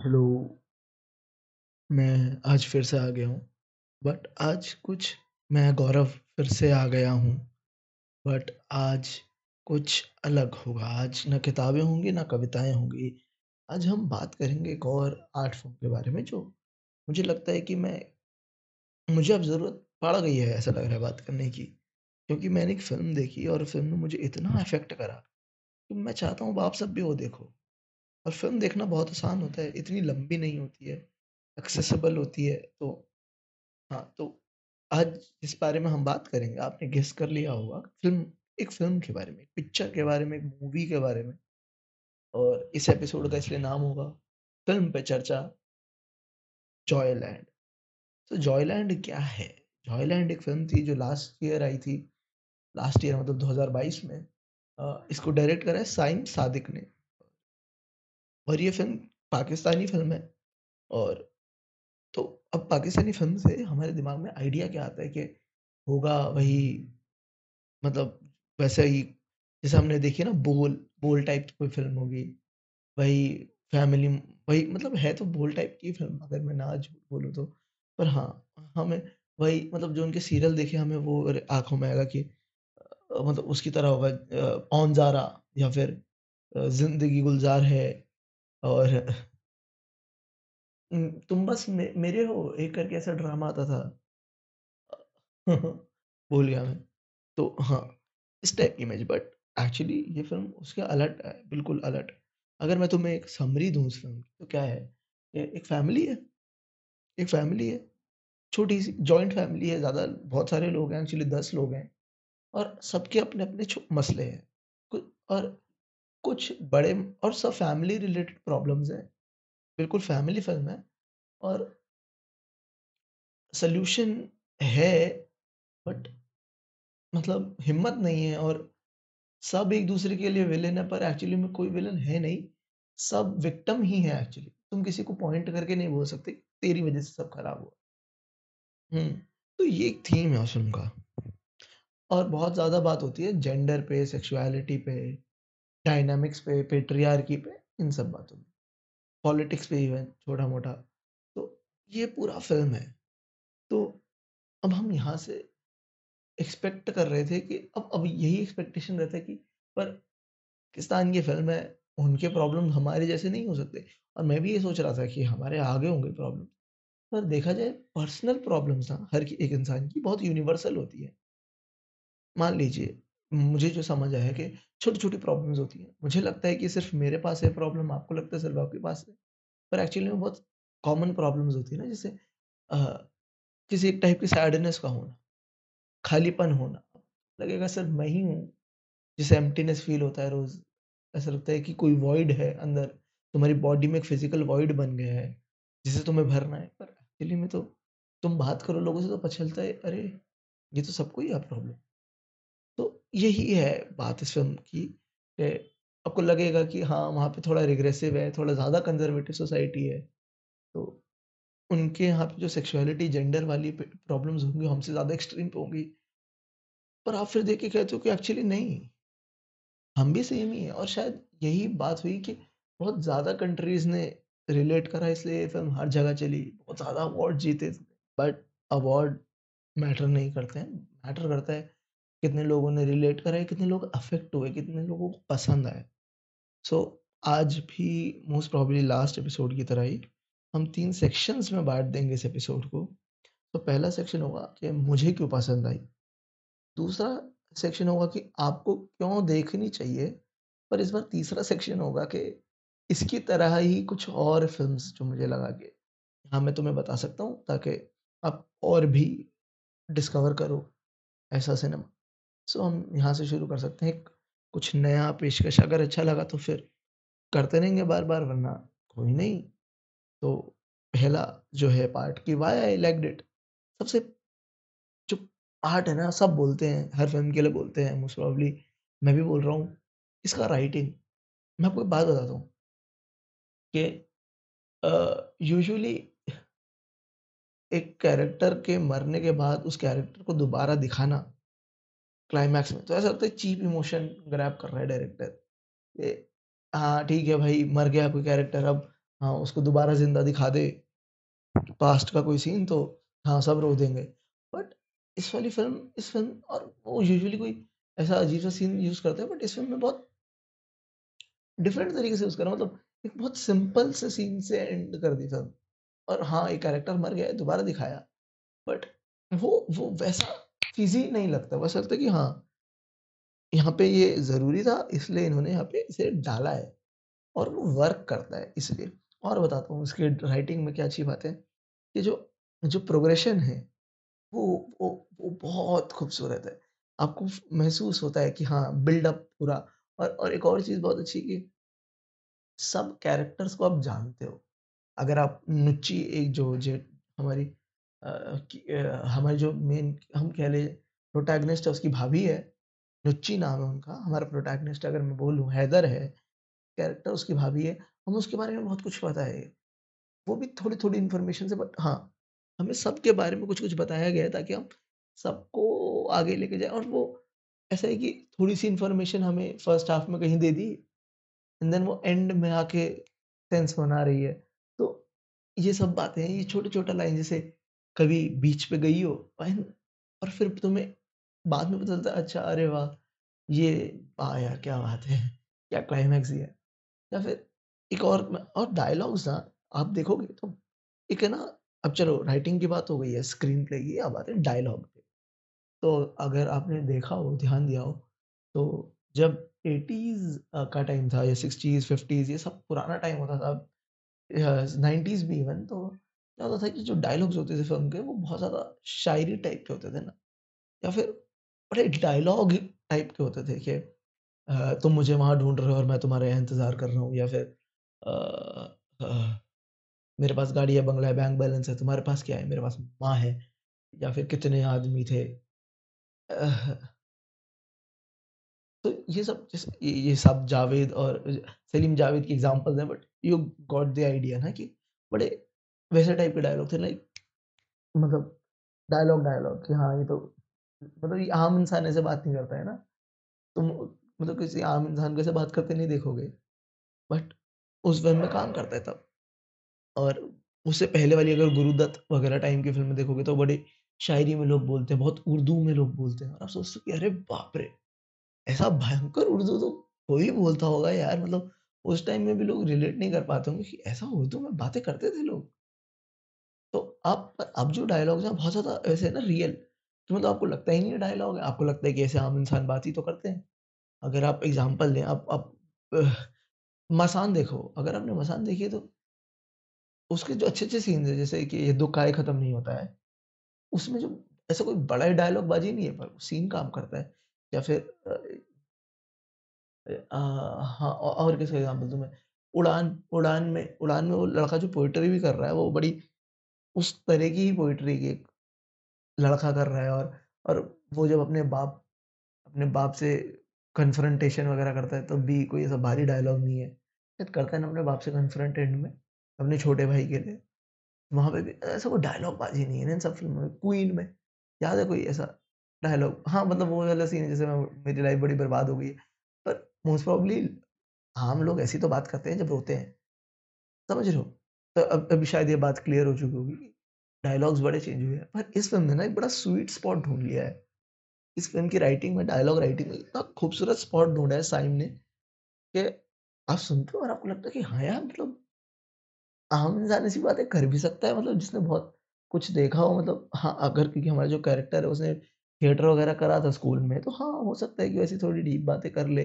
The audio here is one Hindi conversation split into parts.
हेलो। मैं आज फिर से आ गया हूँ। बट आज कुछ मैं गौरव फिर से आ गया हूँ। बट आज कुछ अलग होगा। आज ना किताबें होंगी, ना कविताएँ होंगी। आज हम बात करेंगे एक और आर्ट फ़ॉर्म के बारे में जो मुझे लगता है कि मैं मुझे अब ज़रूरत पड़ गई है ऐसा लग रहा है बात करने की। क्योंकि मैंने एक फ़िल्म देखी और फ़िल्म ने मुझे इतना अफ़ेक्ट करा, कि मैं चाहता हूँ आप सब भी वो देखो। और फ़िल्म देखना बहुत आसान होता है, इतनी लंबी नहीं होती है, एक्सेसिबल होती है। तो हाँ, तो आज इस बारे में हम बात करेंगे, आपने गेस कर लिया होगा फ़िल्म एक फ़िल्म के बारे में, पिक्चर के बारे में, एक मूवी के बारे में। और इस एपिसोड का इसलिए नाम होगा फ़िल्म पे चर्चा जॉयलैंड। तो जॉयलैंड क्या है? जॉयलैंड एक फ़िल्म थी जो लास्ट ईयर आई थी। लास्ट ईयर मतलब 2022 में। इसको डायरेक्ट करा है साइम सादिक ने। और ये फ़िल्म पाकिस्तानी फ़िल्म है और तो अब पाकिस्तानी फ़िल्म से हमारे दिमाग में आइडिया क्या आता है कि होगा वही मतलब वैसे ही जैसे हमने देखी ना बोल, बोल टाइप की कोई फ़िल्म होगी। वही फैमिली वही मतलब है तो बोल टाइप की फ़िल्म अगर मैं ना बोलूँ तो। पर हाँ, हमें वही मतलब जो उनके सीरियल देखे हमें वो आँखों में आएगा कि मतलब उसकी तरह होगा ऑन ज़ारा या फिर ज़िंदगी गुलज़ार है और तुम बस मे मेरे हो एक करके ऐसा ड्रामा आता था। भूल गया मैं। तो हाँ, इस टाइप की इमेज बट एक्चुअली ये फ़िल्म उसके अलट है, बिल्कुल अलट। अगर मैं तुम्हें एक समरी दूँ उस फ़िल्म की तो क्या है? एक फैमिली है एक फैमिली है, छोटी-सी जॉइंट फैमिली है, ज़्यादा बहुत सारे लोग हैं एक्चुअली 10 लोग हैं और सबके अपने-अपने मसले हैं। और कुछ बड़े और सब फैमिली रिलेटेड प्रॉब्लम्स हैं। बिल्कुल फैमिली फ़िल्म है और सल्यूशन है बट मतलब हिम्मत नहीं है और सब एक-दूसरे के लिए विलेन है पर एक्चुअली में कोई विलेन है नहीं। सब विक्टिम ही है एक्चुअली। तुम किसी को पॉइंट करके नहीं बोल सकते, तेरी वज़ह से सब खराब हुआ। हम्म तो ये एक थीम है उस फ़िल्म का। और बहुत ज़्यादा बात होती है जेंडर पे, सेक्सुअलिटी पे, डायनामिक्स पे, पैट्रियार्की पे, इन सब बातों में। पॉलिटिक्स पे इवन छोटा-मोटा। तो ये पूरा फ़िल्म है। तो अब हम यहाँ से एक्सपेक्ट कर रहे थे कि अब अब यही एक्सपेक्टेशन रहता है कि पर पाकिस्तान की फ़िल्म है, उनके प्रॉब्लम हमारे जैसे नहीं हो सकते। और मैं भी ये सोच रहा था कि हमारे आगे होंगे प्रॉब्लम। पर देखा जाए पर्सनल प्रॉब्लम्स ना हर कि एक इंसान की बहुत यूनिवर्सल होती है। मान लीजिए, मुझे जो समझ आया कि छोटी-छोटी प्रॉब्लम्स होती हैं। मुझे लगता है कि सिर्फ़ मेरे पास है प्रॉब्लम, आपको लगता है सिर्फ़ आपके पास है। पर एक्चुअली में बहुत कॉमन प्रॉब्लम्स होती है ना जैसे अ, किसी एक टाइप की सैडनेस का होना, खालीपन होना, लगेगा सर मैं ही हूँ, जिसे एम्प्टीनेस फ़ील होता है रोज़। ऐसा लगता है कि कोई वॉइड है अंदर, तुम्हारी बॉडी में एक फ़िज़िकल वॉइड बन गया है, जिसे तुम्हें भरना है। पर एक्चुअली में तो तुम बात करो लोगों से तो पता चलता है, अरे! ये तो सबको ही है प्रॉब्लम। यही है बात इस फ़िल्म की आपको लगेगा कि हाँ, वहाँ पे थोड़ा रिग्रेसिव है, थोड़ा ज़्यादा कंज़र्वेटिव सोसाइटी है। तो उनके यहाँ पे जो सेक्सुअलिटी, जेंडर वाली प्रॉब्लम्स होंगी, हमसे ज़्यादा एक्सट्रीम पे होंगी। पर आप फिर देख के कहते हो कि एक्चुअली नहीं, हम भी सेम ही हैं और शायद यही बात हुई कि बहुत ज़्यादा कंट्रीज़ ने रिलेट करा इसलिए ये फ़िल्म हर जगह चली, बहुत ज़्यादा अवार्ड जीते। बट अवार्ड मैटर नहीं करते हैं, मैटर करता है कितने लोगों ने रिलेट करा है, कितने लोग अफ़ेक्ट हुए, कितने लोगों को पसंद आया। सो so, आज भी मोस्ट प्रोबेबली लास्ट एपिसोड की तरह ही हम तीन सेक्शंस में बांट देंगे इस एपिसोड को। तो पहला सेक्शन होगा कि मुझे क्यों पसंद आई, दूसरा सेक्शन होगा कि आपको क्यों देखनी चाहिए, पर इस बार तीसरा सेक्शन होगा कि इसकी तरह ही कुछ और फ़िल्म जो मुझे लगा के हाँ, मैं तुम्हें बता सकता हूँ ताकि आप और भी डिस्कवर करो ऐसा सिनेमा। सो हम यहाँ से शुरू कर सकते हैं, कुछ नया पेशकश अगर अच्छा लगा तो फिर करते रहेंगे बार-बार वरना कोई नहीं। तो पहला जो है पार्ट कि वाई आई लाइक्ड इट सबसे जो पार्ट है ना सब बोलते हैं, हर फ़िल्म के लिए बोलते हैं मोस्ट प्रोबेबली मैं भी बोल रहा हूँ, इसका राइटिंग। मैं आपको एक बात बताता हूँ कि यूजुअली एक कैरेक्टर के मरने के बाद उस कैरेक्टर को दोबारा दिखाना क्लाइमैक्स में, तो ऐसा लगता है चीप इमोशन ग्रैब कर रहा है डायरेक्टर। हाँ, ठीक है भाई, मर गया कोई कैरेक्टर अब हाँ, उसको दोबारा ज़िंदा दिखा दे, पास्ट का कोई सीन तो हाँ, सब रो देंगे। बट इस वाली फ़िल्म इस फ़िल्म और वो यूजुअली कोई ऐसा अजीब-सा सीन यूज़ करते हैं बट इस फ़िल्म में बहुत डिफरेंट तरीके से यूज़ करा मतलब एक बहुत सिंपल से सीन से एंड कर दी फ़िल्म और हाँ, एक कैरेक्टर मर गया दोबारा दिखाया। बट वो वो वैसा चीज़ी नहीं लगता, है कि हाँ, यहाँ पे ये ज़रूरी था इसलिए इन्होंने यहाँ पे इसे डाला है और वो वर्क करता है इसलिए। और बताता हूँ इसके राइटिंग में क्या अच्छी बात है, कि जो जो प्रोग्रेशन है वो वो वो बहुत खूबसूरत है। आपको महसूस होता है कि हाँ, बिल्डअप पूरा और और एक और चीज़ बहुत अच्छी कि सब कैरेक्टर्स को आप जानते हो। अगर आप नुच्ची एक जो जे हमारी हमारी जो मेन हम कह लें प्रोटैगनिस्ट है उसकी भाभी है, नुच्ची नाम है उनका, हमारा प्रोटैगनिस्ट अगर मैं बोलूँ हैदर है, कैरेक्टर उसकी भाभी है, हमें उसके बारे में बहुत कुछ पता है। वो भी थोड़ी-थोड़ी इन्फॉर्मेशन से बट हाँ, हमें सबके बारे में कुछ-कुछ बताया गया है ताकि हम सबको आगे लेके जाए और वो ऐसा है कि थोड़ी-सी इन्फॉर्मेशन हमें फ़र्स्ट हाफ़ में कहीं दे दी एंड देन वो एंड में आके सेंस बना रही है। तो ये सब बातें हैं, ये छोटा-छोटा लाइन जैसे कभी बीच पे गई हो और फिर तुम्हें बाद में पता चलता अच्छा अरे वाह! ये वाह यार क्या बात है! क्या क्लाइमैक्स दिया है। या फिर एक और और डायलॉग्स ना आप देखोगे तो एक है ना अब चलो राइटिंग की बात हो गई है, स्क्रीन प्ले की, अब आते हैं डायलॉग पे। तो अगर आपने देखा हो, ध्यान दिया हो, तो जब एटीज़ का टाइम था या 60s, 50s ये सब पुराना टाइम होता था 90s भी इवन तो क्या होता था कि जो डायलॉग्स होते थे फ़िल्म के वो बहुत ज़्यादा शायरी टाइप के होते थे ना या फिर बड़े डायलॉग टाइप के होते थे कि तुम मुझे वहाँ ढूँढ रहे हो और मैं तुम्हारा यहाँ इंतज़ार कर रहा हूँ या फिर मेरे पास गाड़ी है, बंगला है, बैंक बैलेंस है, तुम्हारे पास क्या है? मेरे पास माँ है या फिर कितने आदमी थे। तो ये सब ये ये सब जावेद और सलीम जावेद की एग्ज़ाम्पल्स हैं but you got the idea ना कि बड़े वैसे टाइप के डायलॉग थे लाइक मतलब डायलॉग डायलॉग कि हाँ, ये तो मतलब ये आम इंसान ऐसे बात नहीं करता है ना। तुम मतलब किसी आम इंसान को ऐसे बात करते नहीं देखोगे। बट उस फ़िल्म में काम करता है तब। और उससे पहले वाली अगर गुरुदत्त वगैरह टाइम की फ़िल्म देखोगे तो बड़े शायरी में लोग बोलते हैं, बहुत उर्दू में लोग बोलते हैं और आप सोचते कि अरे बाप रे! ऐसा भयंकर उर्दू तो कोई बोलता होगा यार मतलब उस टाइम में भी लोग रिलेट नहीं कर पाते होंगे कि ऐसा उर्दू में बातें करते थे लोग। तो अब अब जो डायलॉग्स हैं बहुत ज़्यादा ऐसे ना रियल कि मतलब आपको लगता ही नहीं है डायलॉग है, आपको लगता है कि ऐसे आम इंसान बात ही तो करते हैं। अगर आप एग्ज़ाम्पल लें आप आप मसान देखो, अगर आपने मसान देखी है तो उसके जो अच्छे-अच्छे सीन्स हैं जैसे कि ये दुःख आए खत्म नहीं होता है। उसमें जो ऐसा कोई बड़ा ही डायलॉग बाज़ी नहीं है पर सीन काम करता है। या फिर हाँ और किसका एग्ज़ाम्पल दूँ मैं? उड़ान, उड़ान में उड़ान में वो लड़का जो पोइट्री भी कर रहा है वो बड़ी उस तरह की ही पोइट्री की एक लड़का कर रहा है और और वो जब अपने बाप अपने बाप से कन्फ्रंटेशन वगैरह करता है तब भी कोई ऐसा भारी डायलॉग नहीं है। शायद करता है ना अपने बाप से कन्फ्रंट एंड में, अपने छोटे भाई के लिए। वहाँ पे भी ऐसा कोई डायलॉग बाज़ी नहीं है ना इन सब फ़िल्मों में। क्वीन में याद है कोई ऐसा डायलॉग? हाँ, मतलब वो वाला सीन है जैसे मेरी लाइफ़ बड़ी बर्बाद हो गई है। पर मोस्ट प्रोबेबली आम लोग ऐसी तो बात करते हैं जब रोते हैं, समझ रहे हो? तो अब अभी शायद ये बात क्लियर हो चुकी होगी डायलॉग्स बड़े चेंज हुए हैं। पर इस फ़िल्म ने ना एक बड़ा स्वीट स्पॉट ढूंढ लिया है। इस फ़िल्म की राइटिंग में, डायलॉग राइटिंग में इतना खूबसूरत स्पॉट ढूंढा है साइम ने कि आप सुनते हो और आपको लगता है कि हाँ यार मतलब आम इंसान ऐसी बातें कर भी सकता है मतलब जिसने बहुत कुछ देखा हो मतलब हाँ, अगर क्योंकि हमारा जो कैरेक्टर है उसने थिएटर वगैरह करा था स्कूल में, तो हाँ, हो सकता है कि वैसी थोड़ी डीप बातें कर ले।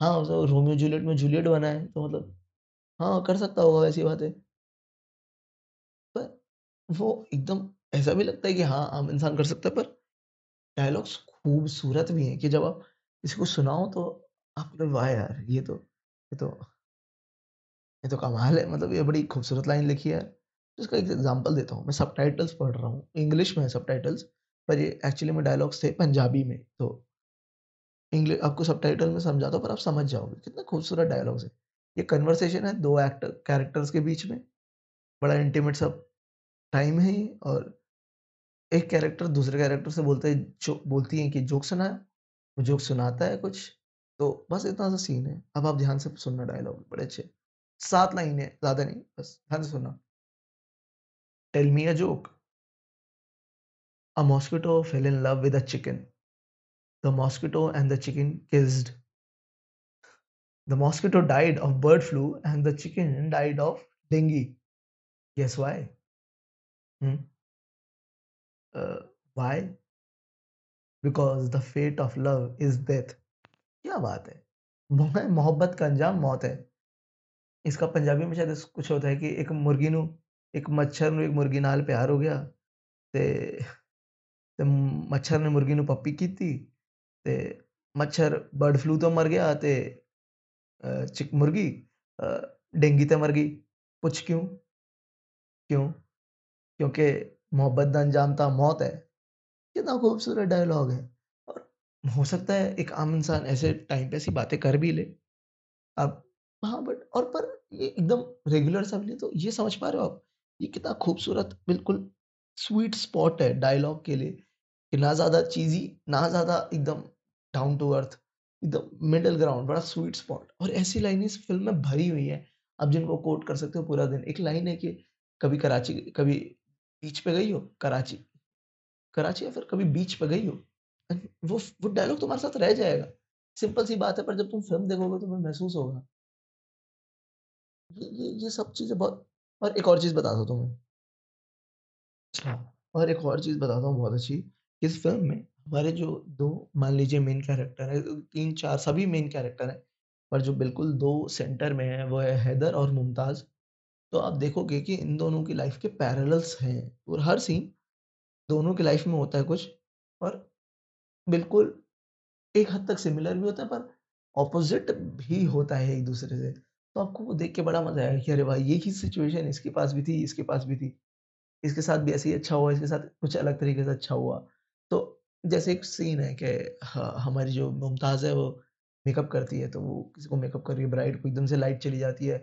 हाँ, रोमियो जूलियट में जूलियट बना है, तो मतलब हाँ, कर सकता होगा वैसी बातें। वो एकदम ऐसा भी लगता है कि हाँ, आम इंसान कर सकता है पर डायलॉग्स खूबसूरत भी हैं कि जब आप किसी को सुनाओ तो आप वाह यार! ये तो ये तो ये तो कमाल है मतलब ये बड़ी खूबसूरत लाइन लिखी है। इसका एक एग्ज़ाम्पल देता हूँ, मैं सबटाइटल्स पढ़ रहा हूँ, इंग्लिश में है सबटाइटल्स पर ये एक्चुअली में डायलॉग्स थे पंजाबी में, तो इंग्लिश आपको सबटाइटल में समझाता हूँ पर आप समझ जाओगे, कितना खूबसूरत डायलॉग्स है। ये कन्वर्सेशन है दो एक्टर कैरेक्टर्स के बीच में, बड़ा इंटीमेट सा टाइम है और एक कैरेक्टर दूसरे कैरेक्टर से बोलते हैं, जो, बोलती है कि जोक सुना, वो जोक सुनाता है कुछ तो बस इतना सा सीन है। अब आप ध्यान से सुनना डायलॉग बड़े अच्छे। सात लाइन है, ज़्यादा नहीं, बस ध्यान से सुनना। Tell me a joke a mosquito fell in love with a chicken the mosquito and the chicken kissed the mosquito died of bird flu and the chicken died of dengue guess why Hmm? Uh, why? Because the fate of love is death. क्या बात है? मोह मोहब्बत का अंजाम मौत है। इसका पंजाबी में शायद ऐसा कुछ होता है कि एक मुर्गी ਨੂੰ ਇੱਕ ਮੱਛਰ ਨੂੰ ਇੱਕ ਮੁਰਗੀ ਨਾਲ ਪਿਆਰ ਹੋ ਗਿਆ ਤੇ ਤੇ ਮੱਛਰ ਨੇ ਮੁਰਗੀ ਨੂੰ ਪੱਪੀ ਕੀਤੀ ਤੇ ਮੱਛਰ ਬਰਡ ਫਲੂ ਤੋਂ ਮਰ ਗਿਆ ਤੇ ਅ, ਚਿਕ ਮੁਰਗੀ ਅ, ਡੇਂਗੀ ਤੇ ਮਰ ਗਈ ਪੁੱਛ ਕਿਉਂ क्यों क्योंकि मोहब्बत का अंजाम था मौत है, कितना खूबसूरत डायलॉग है। और हो सकता है एक आम इंसान ऐसे टाइम पे ऐसी बातें कर भी ले। अब हाँ बट और पर ये एकदम रेगुलर सब लिए तो ये समझ पा रहे हो आप? ये कितना खूबसूरत, बिल्कुल स्वीट स्पॉट है डायलॉग के लिए, कि ना ज़्यादा चीज़ी ना ज़्यादा एकदम डाउन टू अर्थ एकदम मिडल ग्राउंड बड़ा स्वीट स्पॉट और ऐसी लाइन इस फ़िल्म में भरी हुई है। आप जिनको कोट कर सकते हो पूरा दिन। एक लाइन है कि कभी कराची, कभी बीच पे गई हो कराची। कराची या फिर कभी बीच पे गई हो? वो वो डायलॉग तुम्हारे साथ रह जाएगा। सिंपल सी बात है पर जब तुम फ़िल्म देखोगे तुम्हें महसूस होगा। ये ये ये सब चीज़ें बहुत और एक और चीज़ बताता हूँ तुम्हें। अच्छा। और एक और चीज़ बताता हूँ बहुत अच्छी। इस फ़िल्म में हमारे जो दो मान लीजिए मेन कैरेक्टर है 3-4 सभी मेन कैरेक्टर हैं पर जो बिल्कुल दो सेंटर में है वो है हैदर और मुमताज़। तो आप देखोगे कि इन दोनों की लाइफ के पैरेलल्स हैं और हर सीन दोनों की लाइफ में होता है कुछ और बिल्कुल एक हद तक सिमिलर भी होता है पर ऑपोजिट भी होता है एक दूसरे से। तो आपको वो देख के बड़ा मज़ा आया कि अरे भाई यही सिचुएशन इसके पास भी थी, इसके पास भी थी। इसके साथ भी ऐसे ही अच्छा हुआ, इसके साथ कुछ अलग तरीके से अच्छा हुआ। तो जैसे एक सीन है कि हमारी जो मुमताज़ है वो मेकअप करती है तो वो किसी को मेकअप कर रही है ब्राइड को एकदम से लाइट चली जाती है।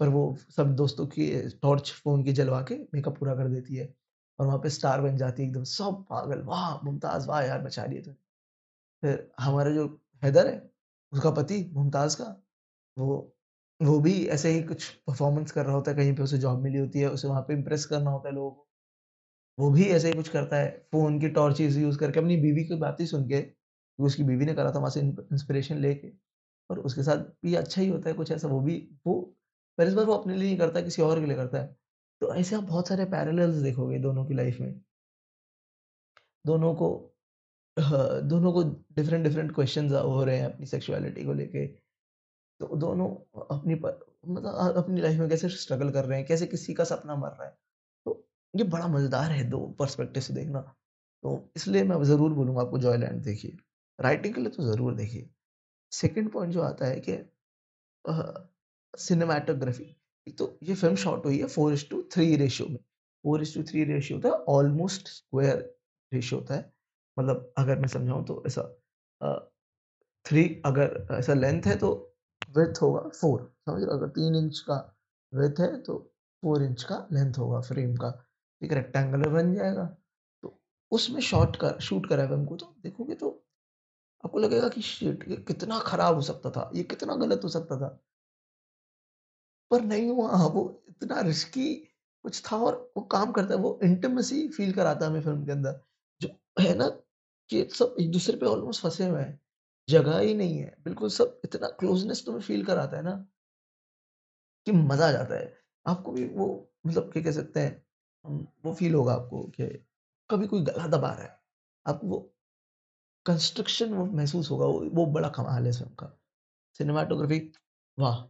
पर वो सब दोस्तों की टॉर्च फ़ोन की जलवा के मेकअप पूरा कर देती है और वहाँ पे स्टार बन जाती है एकदम, सब पागल, वाह, मुमताज़, वाह यार, बचा लिए तूने। फिर हमारा जो हैदर है, उसका पति मुमताज़ का, वो वो भी ऐसे ही कुछ परफॉर्मेंस कर रहा होता है, कहीं पे उसे जॉब मिली होती है, उसे वहाँ पे इम्प्रेस करना होता है लोगों को। वो भी ऐसे ही कुछ करता है फ़ोन की टॉर्चेज़ यूज़ करके, अपनी बीवी की बात ही सुन के वो उसकी बीवी ने करा था वहाँ से इंस्पिरेशन लेके। और उसके साथ भी अच्छा ही होता है कुछ ऐसा, वो भी, वो पर इस बार वो अपने लिए नहीं करता किसी और के लिए करता है तो ऐसे आप बहुत सारे पैरेलल्स देखोगे दोनों की लाइफ में दोनों को हाँ, दोनों को डिफरेंट डिफरेंट क्वेश्चन हो रहे हैं अपनी सेक्सुअलिटी को लेके तो दोनों अपनी मतलब अपनी लाइफ में कैसे स्ट्रगल कर रहे हैं, कैसे किसी का सपना मर रहा है। तो ये बड़ा मज़ेदार है दो पर्सपेक्टिव से देखना। तो इसलिए मैं ज़रूर बोलूँगा आपको जॉयलैंड देखिए। राइटिंग के लिए तो ज़रूर देखिए। सेकेंड पॉइंट जो आता है कि अ, सिनेमैटोग्राफी तो ये फ़िल्म शॉट हुई है 4:3 रेशियो में। 4:3 रेशियो होता है ऑलमोस्ट स्क्वायर रेशियो होता है। मतलब अगर मैं समझाऊँ तो ऐसा 3 अगर ऐसा लेंथ है तो विड्थ होगा 4 समझ हो? अगर 3 इंच का विड्थ है तो फोर इंच का लेंथ होगा फ्रेम का। एक रेक्टेंगुलर बन जाएगा। तो उसमें शॉट कर शूट करा है फ़िल्म को तो देखोगे तो आपको लगेगा कि शिट ये कितना खराब हो सकता था, ये कितना गलत हो सकता था। पर नहीं हुआ, वो इतना रिस्की कुछ था और वो काम करता है, वो इंटमेसी फ़ील कराता है हमें फ़िल्म के अंदर। जो है ना कि सब एक-दूसरे पे ऑलमोस्ट फँसे हुए हैं। जगह ही नहीं है, बिल्कुल सब इतना क्लोज़नेस तुम्हें फ़ील कराता है ना कि मज़ा आ जाता है। आपको भी वो मतलब क्या कह सकते हैं वो फ़ील होगा आपको कि कभी कोई गला दबा रहा है। आपको वो कंस्ट्रक्शन वो महसूस होगा, वो वो बड़ा कमाल है फ़िल्म का। सिनेमैटोग्राफ़ी वाह!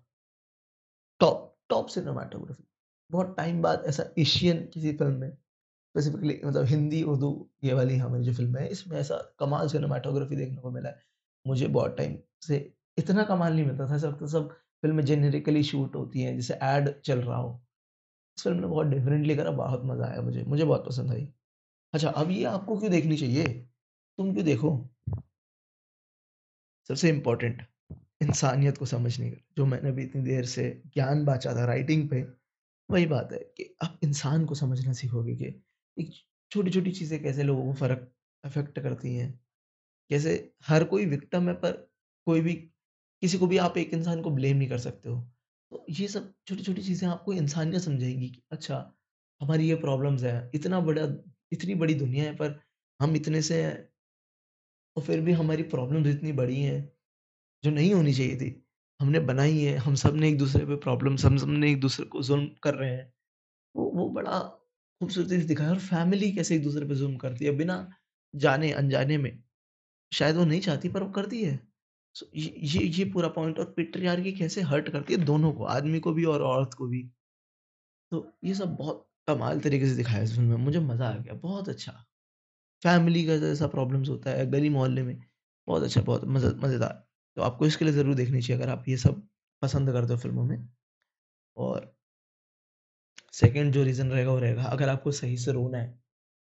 Top top cinematography. बहुत टाइम बाद ऐसा एशियन किसी फ़िल्म में स्पेसिफ़िकली मतलब हिंदी, उर्दू ये वाली हमारी जो फ़िल्म है, इसमें ऐसा कमाल सिनेमैटोग्राफ़ी देखने को मिला है। मुझे बहुत टाइम से इतना कमाल नहीं मिलता था, ऐसा लगता सब फ़िल्में जेनेरिकली शूट होती हैं, जैसे ऐड चल रहा हो। इस फ़िल्म ने बहुत डिफरेंटली करा, बहुत मज़ा आया मुझे, मुझे बहुत पसंद आई। अच्छा, अब ये आपको क्यों देखनी चाहिए? तुम क्यों देखो? सबसे इम्पोर्टेंट इंसानियत को समझने का, जो मैंने अभी इतनी देर से ज्ञान बाँचा था राइटिंग पे, वही बात है कि आप इंसान को समझना सीखोगे कि एक छोटी-छोटी चीज़ें कैसे लोगों को फ़र्क अफ़ेक्ट करती हैं। कैसे हर कोई विक्टम है पर कोई भी किसी को भी आप एक इंसान को ब्लेम नहीं कर सकते हो। तो ये सब छोटी-छोटी चीज़ें आपको इंसानियत समझाएँगी कि अच्छा, हमारी ये प्रॉब्लम्स हैं, इतना बड़ा इतनी बड़ी दुनिया है पर हम इतने से हैं और फिर भी हमारी प्रॉब्लम्स इतनी बड़ी हैं, जो नहीं होनी चाहिए थी। हमने बनाई है, हम सबने एक-दूसरे पे प्रॉब्लम हम सबने एक-दूसरे को ज़ुल्म कर रहे हैं। वो वो बड़ा खूबसूरती से दिखाया और फैमिली कैसे एक-दूसरे पे ज़ुल्म करती है बिना जाने-अनजाने में। शायद वो नहीं चाहती पर वो करती है। सो ये ये पूरा पॉइंट और पैट्रियार्की कैसे हर्ट करती है दोनों को, आदमी को भी और औरत को भी। तो ये सब बहुत कमाल तरीके से दिखाया इस फ़िल्म में, मुझे मज़ा आ गया, बहुत अच्छा। फैमिली का जैसा प्रॉब्लम्स होता है, गली-मोहल्ले में, बहुत अच्छा, बहुत मज़े मज़ेदार। तो आपको इसके लिए ज़रूर देखनी चाहिए अगर आप ये सब पसंद करते हो फ़िल्मों में। और सेकेंड जो रीज़न रहेगा वो रहेगा अगर आपको सही से रोना है,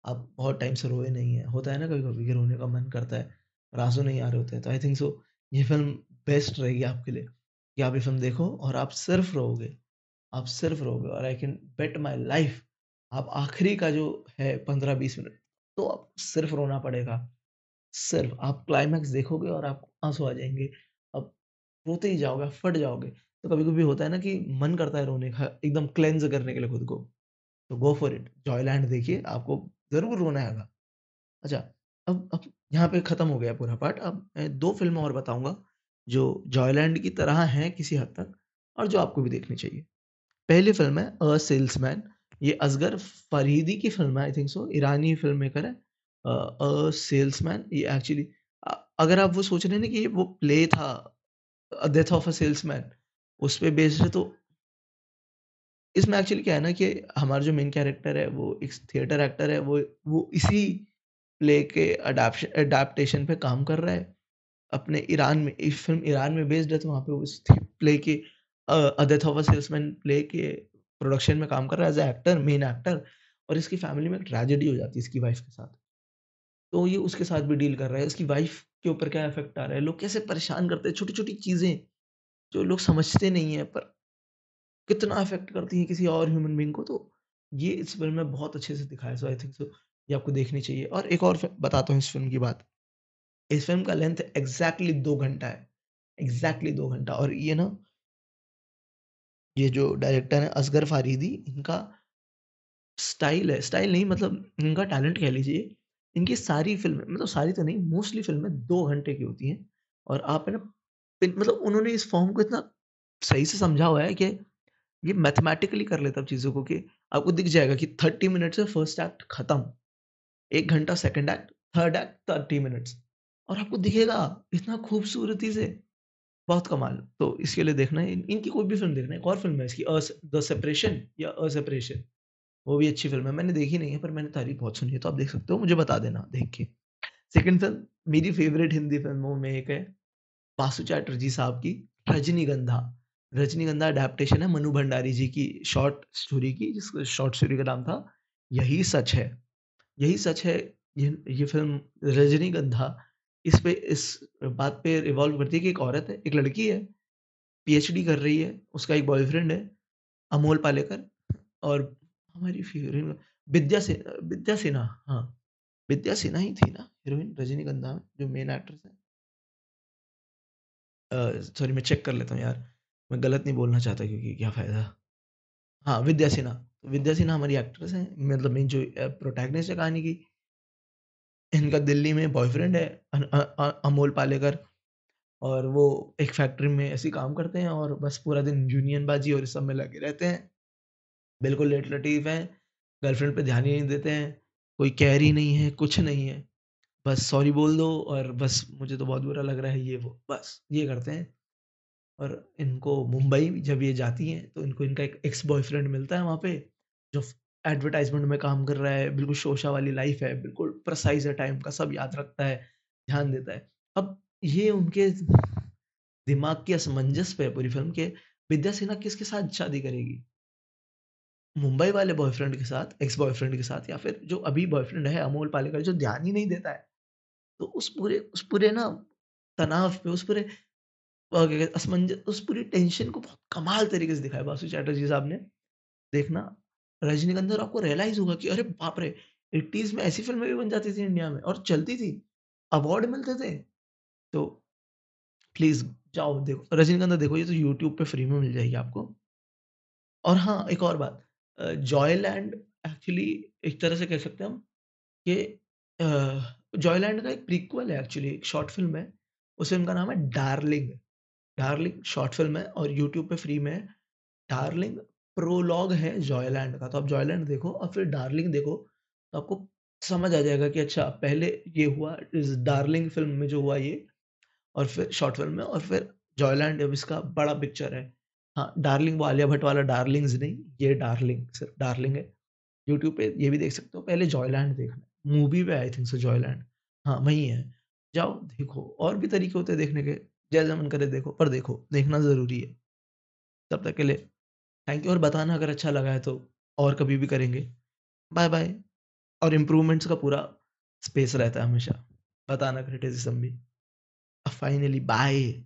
आप बहुत टाइम से रोए नहीं है होता है ना कभी-कभी कि रोने का मन करता है और आँसू नहीं आ रहे होते हैं, तो आई थिंक सो ये फ़िल्म बेस्ट रहेगी आपके लिए कि आप ये फ़िल्म देखो और आप सिर्फ़ रोओगे। आप सिर्फ़ रोओगे और I can bet my life आप आखिरी का जो है 15-20 मिनट, तो आप सिर्फ़ रोना पड़ेगा। सिर्फ़ आप क्लाइमैक्स देखोगे और आपको आँसू आ जाएँगे। आप रोते ही जाओगे, फट जाओगे। तो कभी-कभी होता है ना कि मन करता है रोने का, एकदम क्लेंज़ करने के लिए खुद को, तो गो फॉर इट। जॉयलैंड देखिए, आपको ज़रूर रोना आएगा। अच्छा, अब अब यहाँ पे खत्म हो गया पूरा पार्ट। अब मैं 2 फ़िल्में और बताऊँगा, जो जॉयलैंड की तरह हैं किसी हद तक और जो आपको भी देखनी चाहिए। पहली फ़िल्म है अ सेल्समैन, ये असगर फ़रीदी की फ़िल्म है आई थिंक सो, ईरानी फ़िल्म मेकर है। अ सेल्समैन ये एक्चुअली अगर आप वो सोच रहे हैं ना कि वो प्ले था डेथ ऑफ़ अ सेल्समैन, उस पे बेस्ड है तो इसमें एक्चुअली क्या है ना कि हमारा जो मेन कैरेक्टर है वो एक थिएटर एक्टर है, वो वो इसी प्ले के अडैप्श एडाप्टेशन पे काम कर रहा है। अपने ईरान में इस फ़िल्म ईरान में बेस्ड है तो वहाँ पे थी प्ले के a, a of salesman play के प्रोडक्शन में काम कर रहा है as a actor, main actor और इसकी फैमिली में ट्रेजेडी हो जाती है इसकी वाइफ़ के साथ। तो ये उसके साथ भी डील कर रहा है, उसकी वाइफ़ के ऊपर क्या इफ़ेक्ट आ रहा है, लोग कैसे परेशान करते हैं, छोटी-छोटी चीज़ें जो लोग समझते नहीं हैं पर कितना इफ़ेक्ट करती हैं किसी और ह्यूमन बींग को, तो ये इस फ़िल्म में बहुत अच्छे से दिखाया सो आई थिंक सो ये आपको देखनी चाहिए। और एक और बताता हूँ इस फ़िल्म की बात। इस फ़िल्म का लेंथ एग्ज़ैक्टली दो घंटा है, एग्ज़ैक्टली दो घंटा। और ये ना ये जो डायरेक्टर है असगर फ़ारीदी, इनका स्टाइल है, स्टाइल नहीं मतलब इनका टैलेंट कह लीजिए। इनकी सारी फ़िल्में मतलब सारी तो नहीं, मोस्टली फ़िल्में 2 घंटे की होती हैं और आप है ना मतलब उन्होंने इस फ़ॉर्म को इतना सही से समझा हुआ है कि ये मैथमेटिकली कर लेता चीज़ों को कि आपको दिख जाएगा कि 30 मिनट्स में फ़र्स्ट एक्ट खत्म, 1 घंटा second act, third act 30 minutes और आपको दिखेगा इतना खूबसूरती से, बहुत कमाल। तो इसके लिए देखना है इन इनकी कोई भी फ़िल्म देखना है। एक और फ़िल्म है इसकी द सेपरेशन या अ सेपरेशन, वो भी अच्छी फ़िल्म है। मैंने देखी नहीं है पर मैंने तारीफ़ बहुत सुनी है, तो आप देख सकते हो, मुझे बता देना देख के। सेकंड फ़िल्म मेरी फ़ेवरेट हिंदी फ़िल्मों में एक है, बासु चैटर्जी साहब की रजनीगंधा। रजनीगंधा अडैप्टेशन है मनु भंडारी जी की शॉर्ट स्टोरी की, जिस शॉर्ट स्टोरी का नाम था, यही सच है। यही सच है, ये ये फ़िल्म रजनीगंधा इस पे इस बात पे रिवॉल्व करती है कि एक औरत है, एक लड़की है, पीएचडी कर रही है, उसका एक बॉयफ्रेंड है, अमोल पालेकर और हमारी हीरोइन विद्या से विद्या सिन्हा हाँ, विद्या सिन्हा ही थी ना हीरोइन रजनीगंधा में, जो मेन एक्ट्रेस है? सॉरी मैं चेक कर लेता हूँ यार, मैं गलत नहीं बोलना चाहता क्योंकि क्या फ़ायदा। हाँ, विद्या सिन्हा, विद्या सिन्हा हमारी एक्ट्रेस हैं, मतलब मेन जो प्रोटैगनिस्ट है कहानी की। इनका दिल्ली में बॉयफ्रेंड है अमोल पालेकर और वो एक फैक्ट्री में ऐसे काम करते हैं और बस पूरा दिन यूनियनबाज़ी और इस सब में लगे रहते हैं। बिल्कुल लेट लटीफ हैं, गर्लफ्रेंड पे ध्यान ही नहीं देते हैं, कोई केयर ही नहीं है, कुछ नहीं है। बस सॉरी बोल दो और बस मुझे तो बहुत बुरा लग रहा है ये वो, बस ये करते हैं। और इनको मुंबई जब ये जाती हैं, तो इनको इनका एक एक्स बॉयफ्रेंड मिलता है वहाँ पे, जो एडवर्टाइज़मेंट में काम कर रहा है, बिल्कुल शोशा वाली लाइफ़ है, बिल्कुल प्रसाइज है टाइम का, सब याद रखता है, ध्यान देता है। अब ये उनके दिमाग की असमंजस पे है पूरी फ़िल्म के विद्या सिन्हा किसके साथ शादी करेगी? मुंबई वाले बॉयफ्रेंड के साथ, एक्स बॉयफ्रेंड के साथ या फिर जो अभी बॉयफ्रेंड है अमोल पालेकर जो ध्यान ही नहीं देता है। तो उस पूरे उस पूरे ना तनाव पे, उस पूरे असमंज उस पूरी टेंशन को बहुत कमाल तरीके से दिखाया बासु चैटर्जी साहब ने। देखना रजनीगंधा और आपको रियलाइज़ होगा कि अरे बाप रे! 80s में ऐसी फ़िल्में भी बन जाती थी इंडिया में और चलती थी, अवार्ड मिलते थे। तो प्लीज़ जाओ देखो। रजनीगंधा देखो ये तो यूट्यूब पे फ्री में मिल जाएगी आपको। और हाँ, एक और बात जॉयलैंड एक्चुअली एक तरह से कह सकते हैं हम कि जॉयलैंड का एक प्रीक्वल है एक्चुअली एक शॉर्ट फ़िल्म है। उस फ़िल्म का नाम है डार्लिंग। डार्लिंग शॉर्ट फ़िल्म है और यूट्यूब पे फ्री में है। डार्लिंग प्रोलॉग है जॉयलैंड का। तो आप जॉयलैंड देखो और फिर डार्लिंग देखो, तो आपको समझ आ जाएगा कि अच्छा पहले ये हुआ इस डार्लिंग फ़िल्म में जो हुआ ये और फिर शॉर्ट फ़िल्म में और फिर जॉयलैंड अब इसका बड़ा पिक्चर है। हाँ, डार्लिंग वो आलिया भट्ट वाला डार्लिंग्स नहीं, ये डार्लिंग सिर्फ़ डार्लिंग है। यूट्यूब पे ये भी देख सकते हो, पहले जॉयलैंड देखना। मूवी पे आई थिंक सो जॉयलैंड। हाँ, वही है। जाओ देखो और भी तरीके होते हैं देखने के, जैसा मन करे देखो, पर देखो, देखना ज़रूरी है। तब तक के लिए थैंक यू और बताना अगर अच्छा लगा है तो और कभी भी करेंगे। बाय-बाय और इम्प्रूवमेंट्स का पूरा स्पेस रहता है हमेशा। बताना क्रिटिसिज़्म भी। Finally bye.